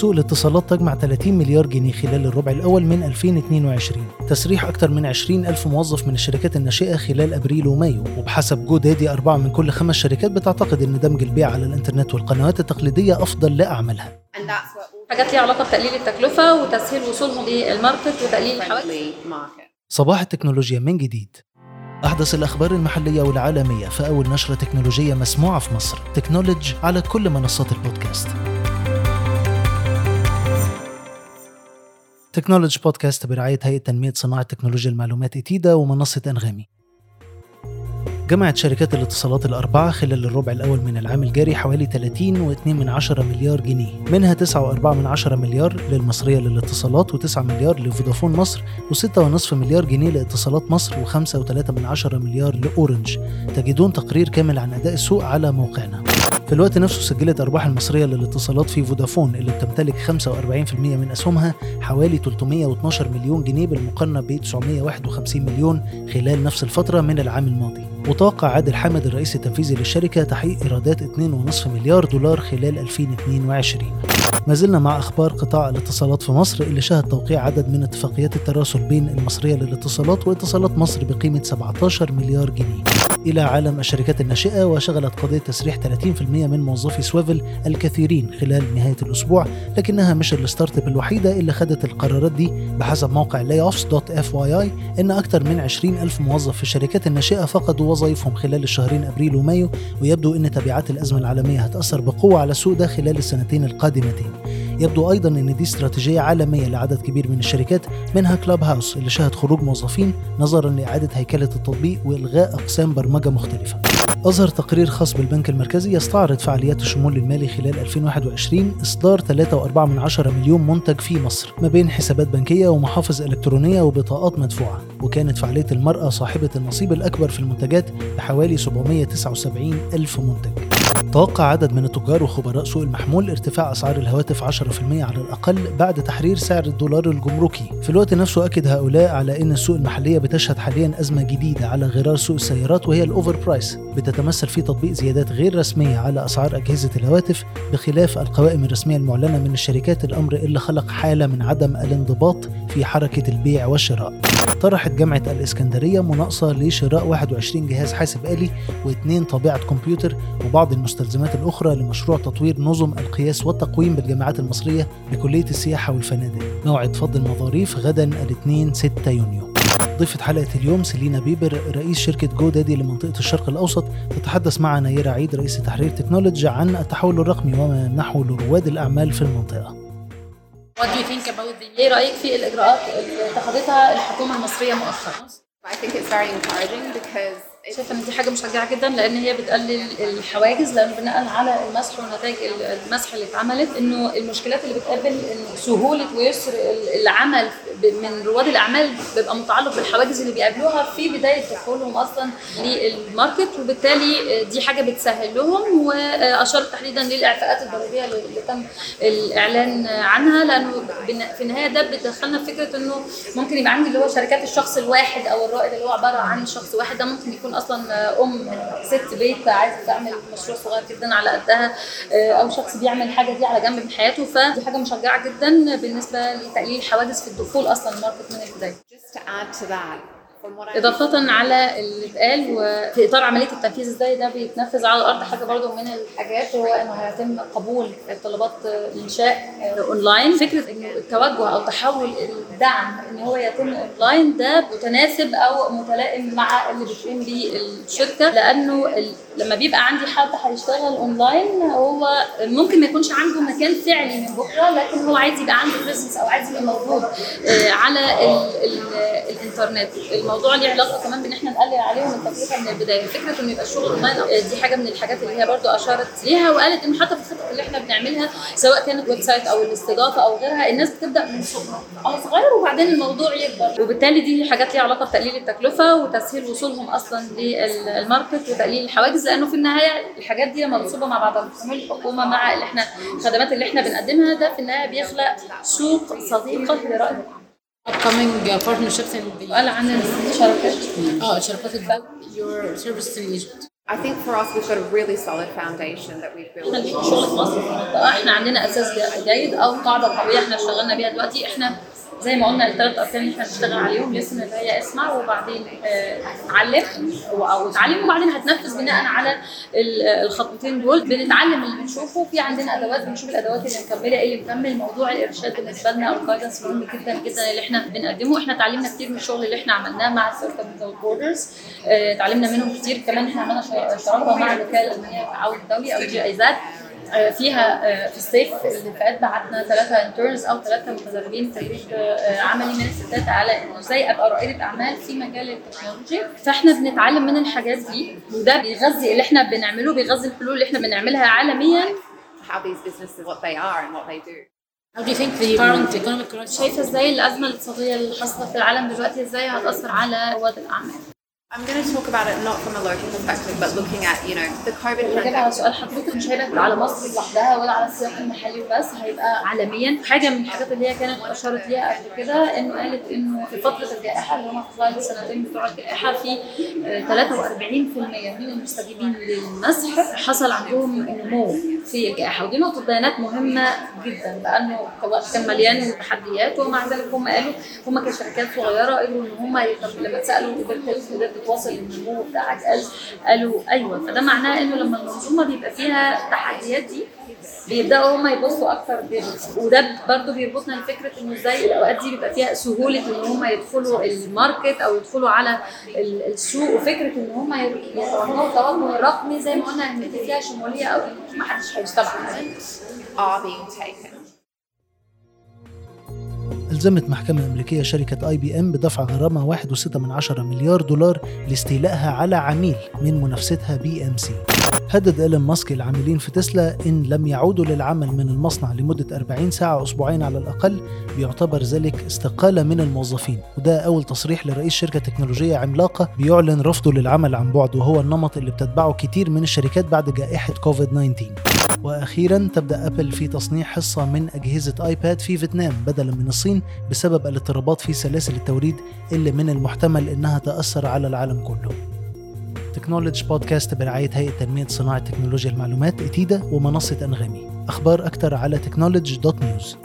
سوق الاتصالات تجمع 30 مليار جنيه خلال الربع الأول من 2022 تسريح أكثر من 20 ألف موظف من الشركات الناشئة خلال أبريل ومايو. وبحسب GoDaddy أربعة من كل خمس شركات بتعتقد أن دمج البيع على الإنترنت والقنوات التقليدية أفضل لأعمالها. حاجات ليها علاقة بتقليل التكلفة وتسهيل وصولهم لل market وتقليل الحواجز صباح التكنولوجيا من جديد. أحدث الأخبار المحلية والعالمية في أول نشرة تكنولوجية مسموعة في مصر. تكنولوج على كل منصات البودكاست. تكنولوج بودكاست برعاية هيئة تنمية صناعة تكنولوجيا المعلومات إتيدا ومنصة أنغامي. جمعت شركات الاتصالات الأربعة خلال الربع الأول من العام الجاري حوالي 30.2 من عشرة مليار جنيه. منها 9.4 من عشرة مليار للمصرية للاتصالات و9 مليار لفودافون مصر و6.5 مليار جنيه لإتصالات مصر و5.3 من عشرة مليار لأورنج. تجدون تقرير كامل عن أداء السوق على موقعنا. في الوقت نفسه سجلت أرباح المصرية للاتصالات في فودافون اللي بتمتلك 45% من أسهمها حوالي 312 مليون جنيه بالمقارنة ب 951 مليون خلال نفس الفترة من العام الماضي. وتوقع عادل حامد الرئيس التنفيذي للشركة تحقيق إيرادات 2.5 مليار دولار خلال 2022 ما زلنا مع أخبار قطاع الاتصالات في مصر اللي شهد توقيع عدد من اتفاقيات التراسل بين المصرية للاتصالات واتصالات مصر بقيمة 17 مليار جنيه. إلى عالم الشركات الناشئة وشغلت قضية تسريح 30% من موظفي Swvl الكثيرين خلال نهاية الأسبوع لكنها مش ال startup الوحيدة اللي خدت القرارات دي بحسب موقع layoffs.fyi إن أكثر من 20 ألف موظف في الشركات الناشئة فقدوا وظائفهم خلال الشهرين أبريل ومايو ويبدو أن تبعات الأزمة العالمية هتأثر بقوة على السوق ده خلال السنتين القادمتين. يبدو أيضا أن دي استراتيجية عالمية لعدد كبير من الشركات منها Clubhouse اللي شهد خروج موظفين نظرا لإعادة هيكلة التطبيق وإلغاء أقسام برمجة مختلفة. أظهر تقرير خاص بالبنك المركزي يستعرض فعاليات الشمول المالي خلال 2021 إصدار 3.4 مليون منتج في مصر ما بين حسابات بنكية ومحافظ إلكترونية وبطاقات مدفوعة وكانت فعالية المرأة صاحبة النصيب الأكبر في المنتجات بحوالي 779 ألف منتج. توقع عدد من التجار وخبراء سوق المحمول ارتفاع أسعار الهواتف 10% على الأقل بعد تحرير سعر الدولار الجمركي. في الوقت نفسه أكد هؤلاء على أن السوق المحلية بتشهد حاليا أزمة جديدة على غرار سوق السيارات وهي الأوفر برايس بتتمثل في تطبيق زيادات غير رسمية على أسعار أجهزة الهواتف بخلاف القوائم الرسمية المعلنة من الشركات الأمر اللي خلق حالة من عدم الانضباط في حركة البيع والشراء. طرحت جامعة الإسكندرية مناقصة لشراء 21 جهاز حاسب آلي واثنين طابعة كمبيوتر وبعض المستلزمات الأخرى لمشروع تطوير نظم القياس والتقويم بالجامعات المصرية بكلية السياحة والفنادق. موعد فض المظاريف غدا الاثنين 6 يونيو. ضيفة حلقة اليوم سيلينا بيبر رئيس شركة GoDaddy لمنطقة الشرق الأوسط. تتحدث مع نيرة عيد رئيس تحرير تكنولوجي عن التحول الرقمي وما يمنحه لرواد الأعمال في المنطقة. What do you think about the... إيه رأيك في الإجراءات اللي اتخذتها الحكومة المصرية مؤخرا؟ I think it's very encouraging because شايفة إن دي حاجة مشجعة جدا لأن هي بتقلل الحواجز لأن بناء على المسح ونتائج المسح اللي اتعملت إنه المشكلات اللي بتقابل سهولة ويسر العمل من رواد الأعمال بيبقى متعلق بالحواجز اللي بيقابلوها في بداية دخولهم أصلا للماركت وبالتالي دي حاجة بتسهل لهم واشارت تحديدا للإعفاءات الضريبية اللي تم الإعلان عنها لأنه في النهاية ده بتدخلنا في فكرة إنه ممكن يبقى عندي اللي هو شركات الشخص الواحد أو الرائد اللي هو عبارة عن شخص واحد ده ممكن يكون أصلا أم ست بيت عايزة تعمل مشروع صغير جدا على قدها أو شخص بيعمل الحاجة دي على جنب من حياته فدي حاجة مشجعة جدا بالنسبة لتقليل الحواجز في الدخول أصلا الماركت من البداية. just to add to that إضافة على اللي اتقال وفي إطار عملية التنفيذ إزاي ده بيتنفذ على الأرض حاجة برضو من الحاجات هو إنه هيتم قبول طلبات الإنشاء أونلاين. فكرة إنه التوجه أو تحول الدعم إن هو يتم أونلاين ده متناسب أو متلائم مع اللي بتقوم بيه الشركة لأنه لما بيبقى عندي حد هيشتغل أونلاين هو ممكن ما يكونش عنده مكان فعلي من بكرة لكن هو عايز يبقى عنده presence أو عايز يبقى موجود على ال ال الإنترنت. الموضوع ليه علاقة كمان بإن إحنا نقلل عليهم التكلفة من البداية. فكرة إنه يبقى الشغل أونلاين دي حاجة من الحاجات اللي هي برضو أشارت ليها وقالت إن حتى في الخطط اللي إحنا بنعملها سواء كانت website أو الاستضافة أو غيرها الناس بتبدأ من على صغير وبعدين الموضوع يكبر. وبالتالي دي حاجات ليها علاقة بتقليل التكلفة وتسهيل وصولهم أصلا لل market وتقليل الحواجز لأنه في النهاية الحاجات دي منصوبة مع بعضها بتعمل الحكومة مع اللي إحنا الخدمات اللي إحنا بنقدمها. ده في النهاية بيخلق سوق صديقة لرائد upcoming partnerships in the سؤال عن الشركات آه شركات البنك. Your services in Egypt. I think for us, we've got a really solid foundation that we've built. المنطقة إحنا عندنا أساس جيد أو قاعدة قوية إحنا اشتغلنا بيها دلوقتي. إحنا زي ما قلنا الثلاث اركان اللي إحنا بنشتغل عليهم listen اللي هي اسمع وبعدين آه، اتعلم أو أو اتعلم وبعدين هتنفذ بناء على ال- الخطوتين دول. بنتعلم اللي بنشوفه. في عندنا أدوات بنشوف الأدوات اللي مكملة. إيه اللي مكمل موضوع الإرشاد بالنسبة لنا أو ال guidance مهم جدا جدا اللي إحنا بنقدمه. إحنا اتعلمنا كتير من الشغل اللي إحنا عملناه مع Circle Without Borders اتعلمنا منهم كتير. كمان إحنا عملنا شر- شراكة مع الوكالة الالمانيه للتعاون الدولي أو GIZ آه، فيها آه، في الصيف اللي فات بعتنا ثلاثة interns أو ثلاثة متدربين تدريب آه، عملي من الستات على إنه إزاي أبقى رائدة أعمال في مجال التكنولوجي فإحنا بنتعلم من الحاجات دي وده بيغذي اللي إحنا بنعمله بيغذي الحلول اللي إحنا بنعملها عالميا. How these businesses, what they are and what they do. How do you think the current economic crisis شايفة إزاي الأزمة الاقتصادية اللي حاصله في العالم دلوقتي إزاي هتأثر على رواد الأعمال؟ I'm going to talk about it not from a local perspective, but looking at, you know, the COVID الإجابة على pandemic. سؤال حضرتك مش هيبقى على مصر لوحدها ولا على السياق المحلي وبس هيبقى عالميا حاجة من الحاجات اللي هي كانت أشارت ليها قبل كده إنه قالت إنه في فترة الجائحة اللي هم خلال السنتين بتوع الجائحة في آه، 43% من المستجيبين للمسح حصل عندهم نمو في الجائحة ودي نقطة بيانات مهمة جدا لأنه كان مليان تحديات ومع ذلك هم قالوا هم كشركات صغيرة قدروا إن هم لما اتسألوا قدرت قدرت تواصل النمو بتاعك. قال قالوا أيوه. فده معناه إنه لما المنظومة بيبقى فيها التحديات دي بيبدأوا هم يبصوا أكتر وده برضو بيربطنا لفكرة إنه إزاي الأوقات دي بيبقى فيها سهولة إن هم يدخلوا الماركت أو يدخلوا على ال- السوق. وفكرة إن هم يتوجهوا التوجه الرقمي زي ما قلنا إن فيها شمولية أو ما حدش هيستبعد Are being taken. ألزمت محكمة أمريكية شركة IBM بدفع غرامة 1.6 مليار دولار لاستيلائها على عميل من منافستها BMC. هدد إيلون ماسك العاملين في تسلا إن لم يعودوا للعمل من المصنع لمدة 40 ساعة أسبوعين على الأقل بيعتبر ذلك استقالة من الموظفين. وده أول تصريح لرئيس شركة تكنولوجية عملاقة بيعلن رفضه للعمل عن بعد وهو النمط اللي بتتبعه كتير من الشركات بعد جائحة كوفيد 19 وأخيرا تبدأ أبل في تصنيع حصة من أجهزة iPad في فيتنام بدلا من الصين بسبب الاضطرابات في سلاسل التوريد اللي من المحتمل إنها تأثر على العالم كله. تكنولوجي بودكاست برعاية هيئة تنمية صناعة تكنولوجيا المعلومات إتيدا ومنصة أنغامي. أخبار أكتر على تكنولوجي dot news